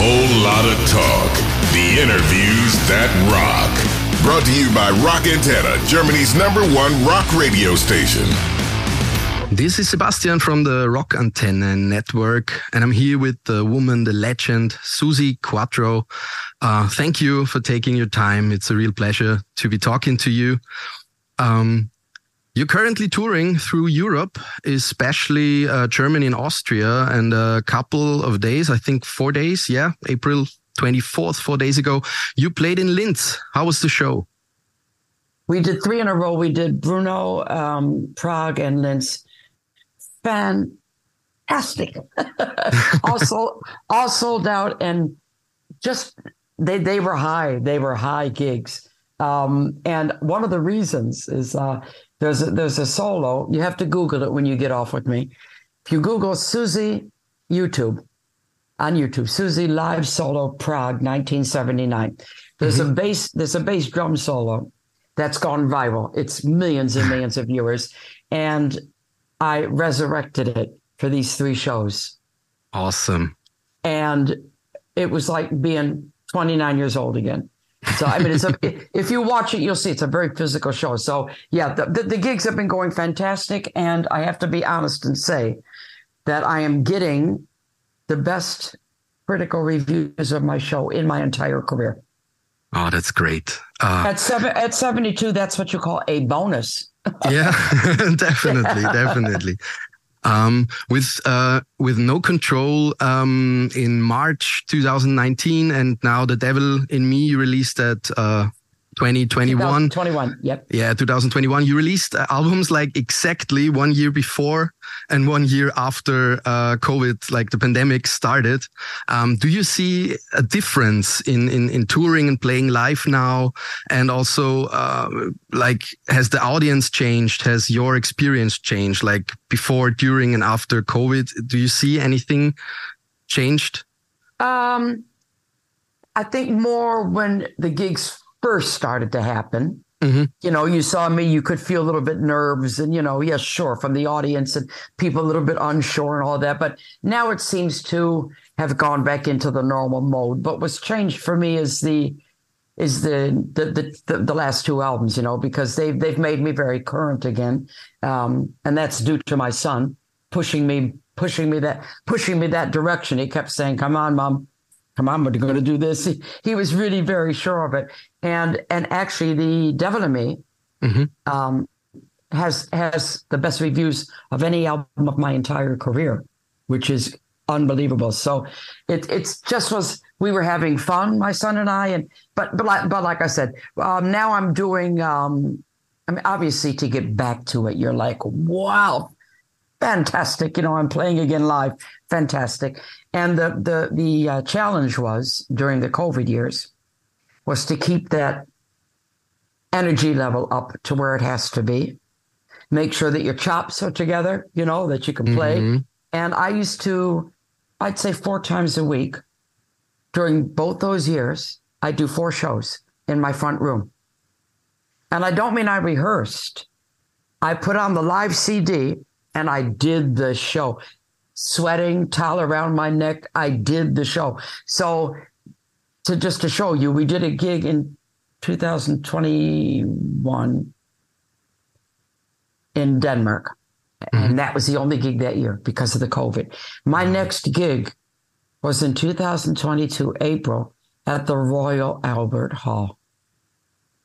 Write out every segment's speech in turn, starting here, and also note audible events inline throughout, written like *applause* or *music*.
whole lot of talk. The interviews that rock. Brought to you by Rock Antenne, Germany's number one rock radio station. This is Sebastian from the Rock Antenne Network, and I'm here with the woman, the legend, Suzi Quatro. Uh, thank you for taking your time. It's a real pleasure to be talking to you. Um, you're currently touring through Europe, especially uh, Germany and Austria, and a couple of days, I think four days, yeah, April 24th, four days ago, you played in Linz. How was the show? We did three in a row. We did Bruno, um, Prague, and Linz. Fantastic. *laughs* also, all sold out, and just they they were high. They were high gigs. Um, and one of the reasons is uh, there's a, there's a solo. You have to Google it when you get off with me. If you Google Suzi YouTube on YouTube, Suzi live solo Prague 1979. There's mm-hmm. a bass there's a bass drum solo that's gone viral. It's millions and millions of viewers, and I resurrected it for these three shows. Awesome. And it was like being 29 years old again. So I mean, it's a, if you watch it, you'll see it's a very physical show. So yeah, the, the, the gigs have been going fantastic, and I have to be honest and say that I am getting the best critical reviews of my show in my entire career. Oh, that's great. Uh, at seven at seventy two, that's what you call a bonus. yeah, *laughs* definitely, definitely um, with uh, with no control um, in March 2019, and now the Devil in Me released at uh, 2021. 21, yep. Yeah, 2021. You released uh, albums like exactly one year before and one year after uh, COVID, like the pandemic started. Um, do you see a difference in, in, in touring and playing live now? And also, uh, like, has the audience changed? Has your experience changed? Like before, during, and after COVID, do you see anything changed? Um, I think more when the gigs first started to happen. Mm-hmm. You know, you saw me, you could feel a little bit nerves and, you know, yes, sure, from the audience and people a little bit unsure and all that. But now it seems to have gone back into the normal mode. But what's changed for me is the is the the the, the last two albums, you know, because they've they've made me very current again. Um, and that's due to my son pushing me pushing me that pushing me that direction. He kept saying, Come on, mom, come on, we're going to do this. He, was really very sure of it. And and actually, the Devil in Me mm-hmm. um, has has the best reviews of any album of my entire career, which is unbelievable. So it it's just was we were having fun, my son and I, and but but like but like I said, um, now I'm doing. Um, I mean, obviously, to get back to it, you're like, wow, fantastic. You know, I'm playing again live, fantastic. And the the the uh, challenge was during the COVID years was to keep that energy level up to where it has to be. Make sure that your chops are together, you know, that you can play. Mm-hmm. And I used to, I'd say four times a week during both those years, I do four shows in my front room. And I don't mean I rehearsed. I put on the live CD and I did the show sweating, towel around my neck. I did the show. So to just to show you, we did a gig in 2021 in Denmark. Mm-hmm. And that was the only gig that year because of the COVID. My next gig was in 2022, April, at the Royal Albert Hall.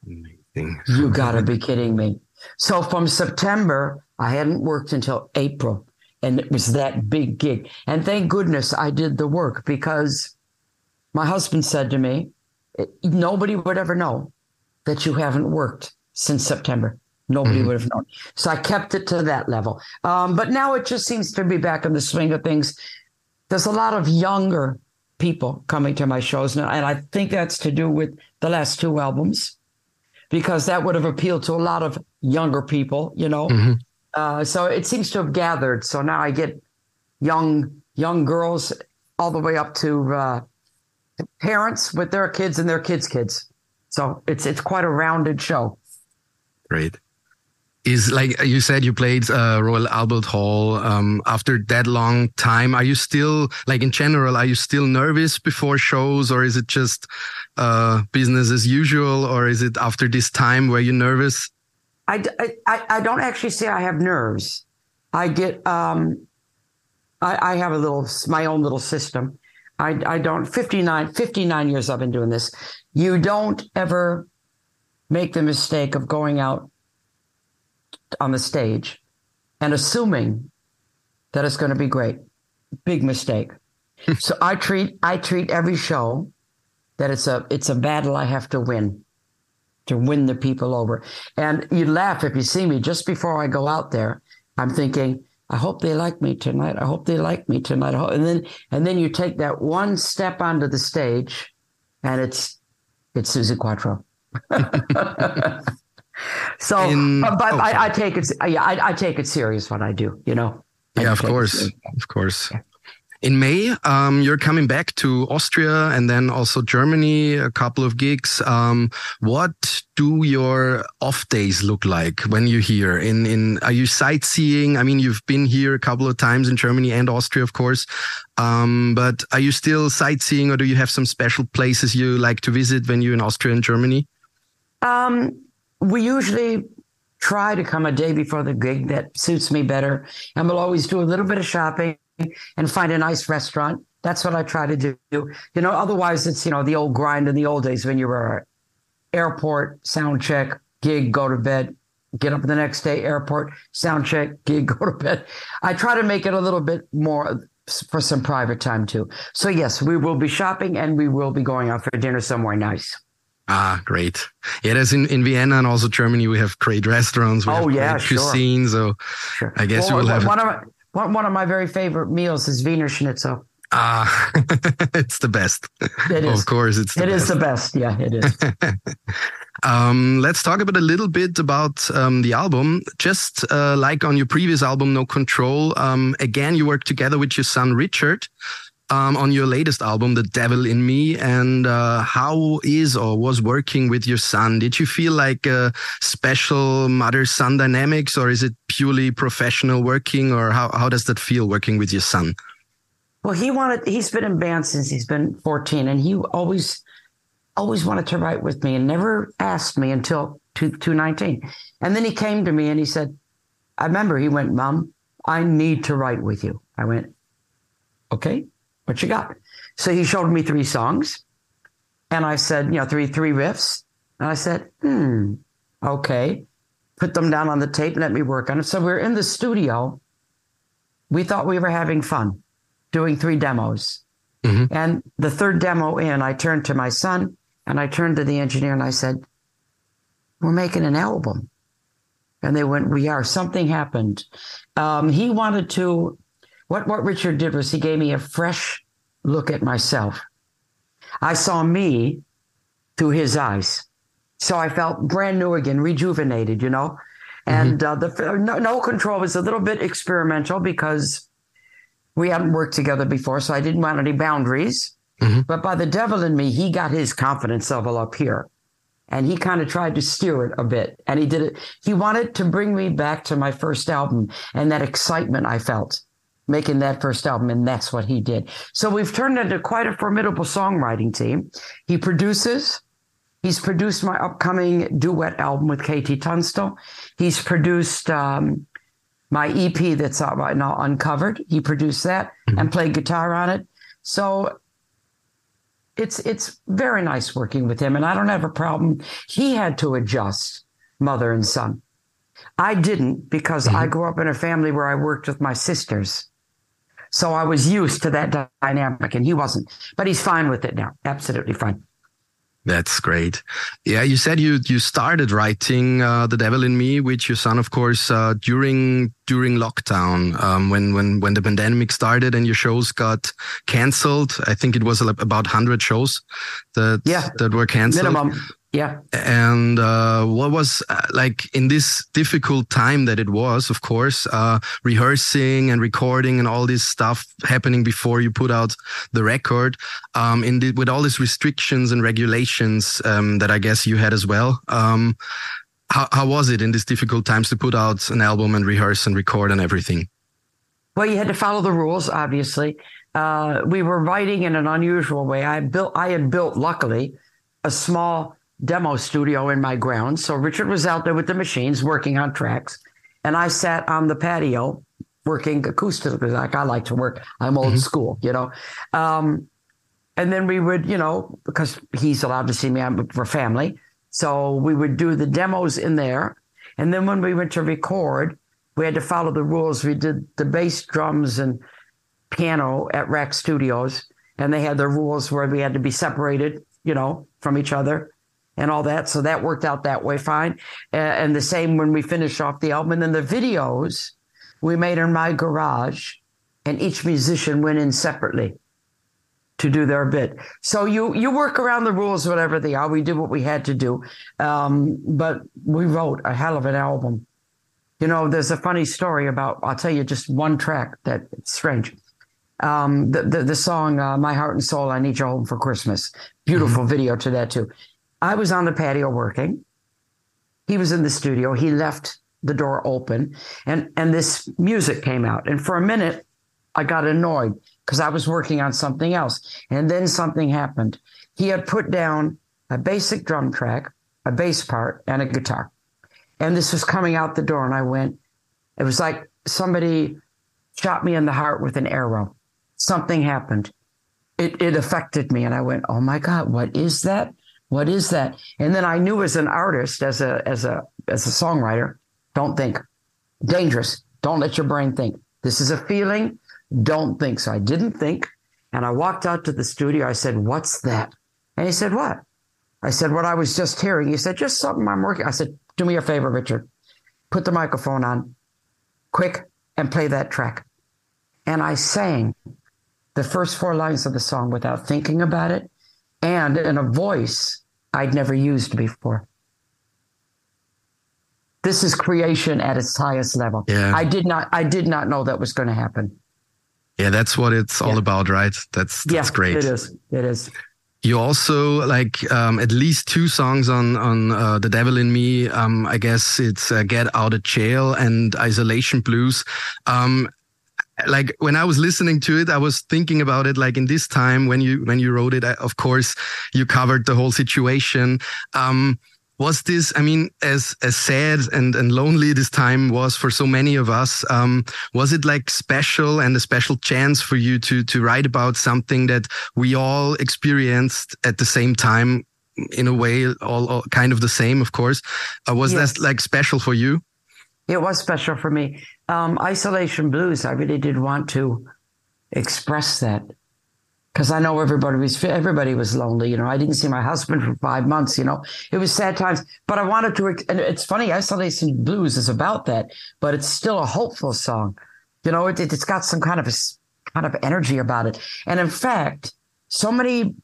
Amazing. You gotta be kidding me. So from September, I hadn't worked until April and it was that big gig. And thank goodness I did the work because my husband said to me, nobody would ever know that you haven't worked since September. Nobody mm-hmm. would have known. So I kept it to that level. Um, but now it just seems to be back in the swing of things. There's a lot of younger people coming to my shows now. And I think that's to do with the last two albums because that would have appealed to a lot of younger people, you know. Mm-hmm. Uh, so it seems to have gathered. So now I get young young girls all the way up to uh, parents with their kids and their kids' kids. So it's it's quite a rounded show. Great. is like you said you played uh, royal albert hall um, after that long time are you still like in general are you still nervous before shows or is it just uh, business as usual or is it after this time where you're nervous I, I, I don't actually say i have nerves i get um I, I have a little my own little system I, I don't 59 59 years i've been doing this you don't ever make the mistake of going out on the stage and assuming that it's going to be great. Big mistake. *laughs* so I treat I treat every show that it's a it's a battle I have to win to win the people over. And you laugh if you see me just before I go out there. I'm thinking, I hope they like me tonight. I hope they like me tonight. And then and then you take that one step onto the stage, and it's it's Suzi Quatro. *laughs* so, In, but, but oh, I, I, take it. I, I, take it serious what I do. You know. I yeah, of course, of course. In May, um, you're coming back to Austria and then also Germany, a couple of gigs. Um, what do your off days look like when you're here? In in are you sightseeing? I mean, you've been here a couple of times in Germany and Austria, of course. Um, but are you still sightseeing, or do you have some special places you like to visit when you're in Austria and Germany? Um, we usually try to come a day before the gig that suits me better. And we'll always do a little bit of shopping and find a nice restaurant. That's what I try to do. You know, otherwise it's, you know, the old grind in the old days when you were airport, sound check, gig, go to bed, get up the next day, airport, sound check, *laughs* gig, go to bed. I try to make it a little bit more for some private time too. So yes, we will be shopping and we will be going out for dinner somewhere nice. Ah, great. Yeah, there's in, in Vienna and also Germany, we have great restaurants. We oh, yeah, sure. cuisine. So sure. I guess well, you will have. One of, one of my very favorite meals is Wiener Schnitzel. Ah, *laughs* it's the best. It is. Of course, it's the it best. Is the best. Yeah, it is. *laughs* um, let's talk about a little bit about um, the album. Just uh, like on your previous album, No Control. Um, again, you worked together with your son Richard um, on your latest album, The Devil in Me, and uh, how is or was working with your son? Did you feel like a special mother son dynamics, or is it purely professional working, or how, how does that feel working with your son? Well, he wanted, he's been in band since he's been 14, and he always, always wanted to write with me and never asked me until 2019. And then he came to me and he said, I remember he went, Mom, I need to write with you. I went, okay what you got? So he showed me three songs. And I said, you know, three, three riffs. And I said, hmm, okay. Put them down on the tape, and let me work on it. So we we're in the studio. We thought we were having fun doing three demos. Mm-hmm. And the third demo in, I turned to my son and I turned to the engineer and I said, We're making an album. And they went, We are. Something happened. Um, he wanted to what, what Richard did was he gave me a fresh look at myself. I saw me through his eyes. So I felt brand new again, rejuvenated, you know? And mm-hmm. uh, the no, no, control was a little bit experimental because we hadn't worked together before, so I didn't want any boundaries. Mm-hmm. But by the devil in me, he got his confidence level up here, and he kind of tried to steer it a bit. And he did it. He wanted to bring me back to my first album and that excitement I felt making that first album, and that's what he did. So we've turned into quite a formidable songwriting team. He produces. He's produced my upcoming duet album with KT Tunstall. He's produced um, my EP that's out right now, Uncovered. He produced that mm-hmm. and played guitar on it. So it's it's very nice working with him, and I don't have a problem. He had to adjust, mother and son. I didn't because mm-hmm. I grew up in a family where I worked with my sisters. So I was used to that dynamic and he wasn't, but he's fine with it now. Absolutely fine. That's great. Yeah, you said you you started writing uh, "The Devil in Me" with your son, of course, uh, during during lockdown um, when when when the pandemic started and your shows got cancelled. I think it was about hundred shows that yeah. that were cancelled. Minimum. Yeah. And uh, what was uh, like in this difficult time that it was, of course, uh, rehearsing and recording and all this stuff happening before you put out the record, um, in the, with all these restrictions and regulations um, that I guess you had as well. Um, how, how was it in these difficult times to put out an album and rehearse and record and everything? Well, you had to follow the rules, obviously. Uh, we were writing in an unusual way. I built, I had built, luckily, a small demo studio in my grounds. So Richard was out there with the machines working on tracks, and I sat on the patio working acoustically, like I like to work. I'm old mm-hmm. school, you know. Um, and then we would, you know, because he's allowed to see me, I'm for family. So we would do the demos in there. And then when we went to record, we had to follow the rules. We did the bass, drums, and piano at RAK Studios, and they had their rules where we had to be separated, you know, from each other and all that. So that worked out that way fine. and the same when we finished off the album. And then the videos we made in my garage, and each musician went in separately to do their bit. So you you work around the rules, whatever they are. We did what we had to do, um, but we wrote a hell of an album. You know, there's a funny story about. I'll tell you just one track that it's strange. Um, the, the, the song uh, "My Heart and Soul," I need you home for Christmas. Beautiful mm-hmm. video to that too. I was on the patio working. He was in the studio. He left the door open, and and this music came out. And for a minute, I got annoyed because I was working on something else. And then something happened. He had put down a basic drum track, a bass part, and a guitar. And this was coming out the door. And I went, it was like somebody shot me in the heart with an arrow. Something happened. It, it affected me. And I went, oh my God, what is that? What is that? And then I knew as an artist, as a, as a, as a songwriter, don't think. Dangerous. Don't let your brain think. This is a feeling. Don't think. So I didn't think. And I walked out to the studio. I said, What's that? And he said, What? I said, What I was just hearing. He said, Just something I'm working. I said, Do me a favor, Richard. Put the microphone on quick and play that track. And I sang the first four lines of the song without thinking about it and in a voice I'd never used before. This is creation at its highest level. Yeah. I did not I did not know that was going to happen. Yeah, that's what it's all about, right? That's that's yeah, great. It is. It is. You also like um, at least two songs on on uh, the Devil in Me. Um, I guess it's uh, Get Out of Jail and Isolation Blues. Um, like when I was listening to it, I was thinking about it. Like in this time when you when you wrote it, of course, you covered the whole situation. Um, was this i mean as as sad and and lonely this time was for so many of us um, was it like special and a special chance for you to to write about something that we all experienced at the same time in a way all, all kind of the same of course uh, was yes. that like special for you it was special for me um, isolation blues i really did want to express that because I know everybody was everybody was lonely. You know, I didn't see my husband for five months. You know, it was sad times. But I wanted to, and it's funny. Isolation Blues is about that, but it's still a hopeful song. You know, it, it's got some kind of a kind of energy about it. And in fact, so many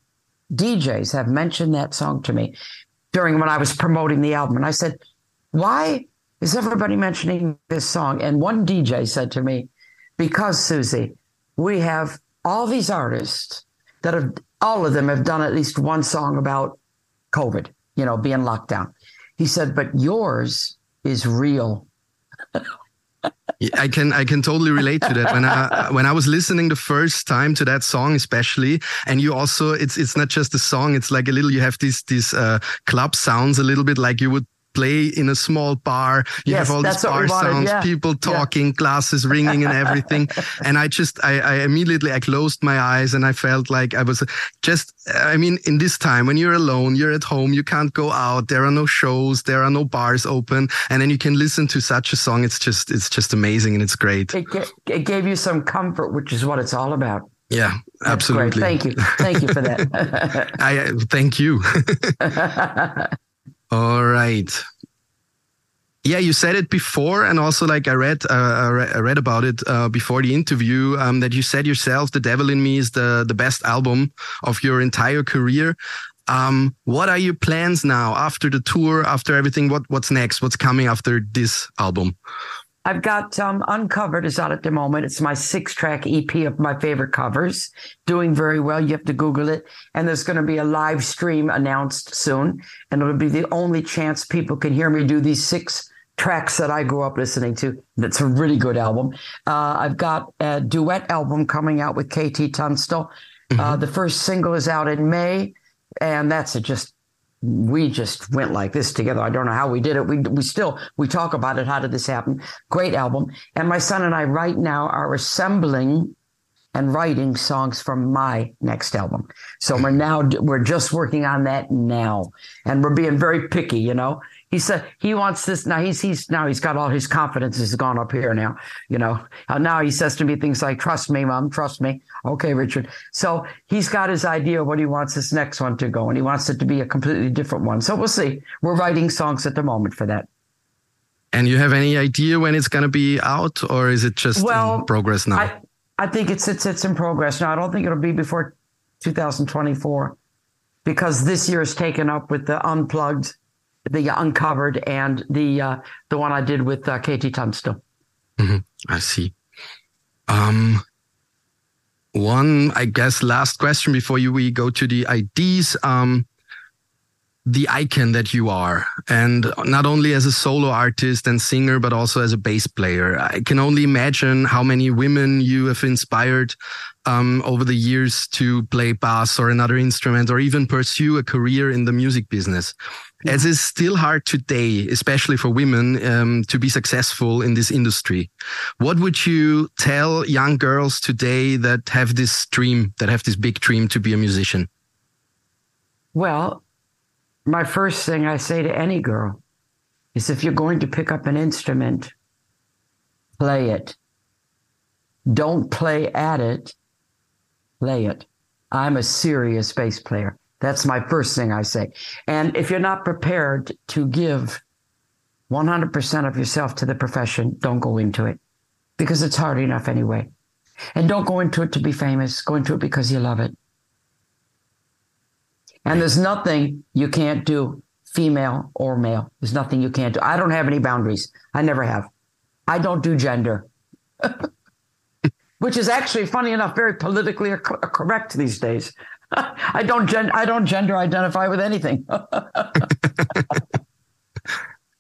DJs have mentioned that song to me during when I was promoting the album, and I said, "Why is everybody mentioning this song?" And one DJ said to me, "Because Suzi, we have." all these artists that have all of them have done at least one song about COVID, you know, being locked down. He said, but yours is real. I can I can totally relate to that. When I when I was listening the first time to that song, especially, and you also it's it's not just a song. It's like a little. You have these these uh, club sounds a little bit like you would play in a small bar. You yes, have all these bar sounds, yeah. people talking, yeah. glasses ringing and everything. *laughs* and I just, I, I, immediately, I closed my eyes and I felt like I was just, I mean, in this time when you're alone, you're at home, you can't go out. There are no shows. There are no bars open. And then you can listen to such a song. It's just, it's just amazing and it's great. It, it gave you some comfort, which is what it's all about. Yeah, That's absolutely. Great. Thank you. Thank you for that. *laughs* I thank you. *laughs* All right. Yeah, you said it before, and also like I read, uh, I read about it uh, before the interview um, that you said yourself, "The Devil in Me" is the the best album of your entire career. Um, what are your plans now after the tour, after everything? What what's next? What's coming after this album? I've got um, Uncovered is out at the moment. It's my six track EP of my favorite covers, doing very well. You have to Google it. And there's going to be a live stream announced soon. And it'll be the only chance people can hear me do these six tracks that I grew up listening to. That's a really good album. Uh, I've got a duet album coming out with KT Tunstall. Uh, mm-hmm. Uh, the first single is out in May. And that's a just we just went like this together. I don't know how we did it. We we still we talk about it. How did this happen? Great album. And my son and I right now are assembling and writing songs from my next album. So we're now we're just working on that now, and we're being very picky. You know, he said he wants this now. He's he's now he's got all his confidence has gone up here now. You know, uh, now he says to me things like, "Trust me, mom, trust me." Okay, Richard. So he's got his idea of what he wants this next one to go, and he wants it to be a completely different one. So we'll see. We're writing songs at the moment for that. And you have any idea when it's going to be out, or is it just well, in progress now? I, I think it's it's it's in progress now. I don't think it'll be before 2024 because this year is taken up with the unplugged the uncovered and the uh, the one I did with uh, KT Tunstall. Mm-hmm. I see. Um, one, I guess, last question before you we go to the IDs. Um, the icon that you are, and not only as a solo artist and singer, but also as a bass player. I can only imagine how many women you have inspired um, over the years to play bass or another instrument, or even pursue a career in the music business as is still hard today, especially for women, um, to be successful in this industry. What would you tell young girls today that have this dream, that have this big dream to be a musician? Well, my first thing I say to any girl is if you're going to pick up an instrument, play it. Don't play at it, play it. I'm a serious bass player. That's my first thing I say. And if you're not prepared to give 100% of yourself to the profession, don't go into it because it's hard enough anyway. And don't go into it to be famous. Go into it because you love it. And there's nothing you can't do, female or male. There's nothing you can't do. I don't have any boundaries. I never have. I don't do gender, *laughs* which is actually, funny enough, very politically correct these days. *laughs* I don't gen- I don't gender identify with anything. *laughs*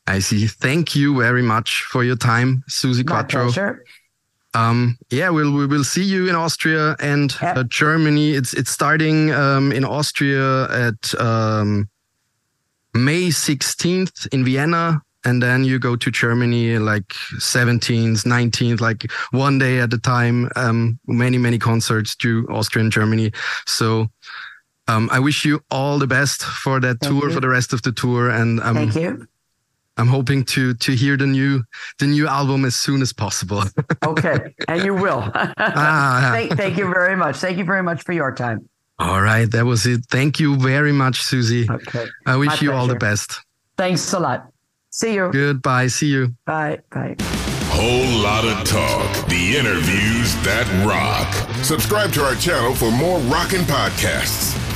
I see. Thank you very much for your time, Suzi My Quatro. Pleasure. Um, yeah, we'll we will see you in Austria and yep. uh, Germany. It's it's starting um, in Austria at um, May 16th in Vienna, and then you go to Germany like 17th, 19th, like one day at a time. Um, many many concerts to Austria and Germany. So um, I wish you all the best for that Thank tour, you. for the rest of the tour, and um, Thank you. I'm hoping to to hear the new the new album as soon as possible. *laughs* okay, and you will. ah, thank, thank you very much. Thank you very much for your time. All right, that was it. Thank you very much, Suzi. Okay. I wish My you pleasure. all the best. Thanks a lot. See you. Goodbye. See you. Bye. Bye. Whole lot of talk. The interviews that rock. Subscribe to our channel for more rockin' podcasts.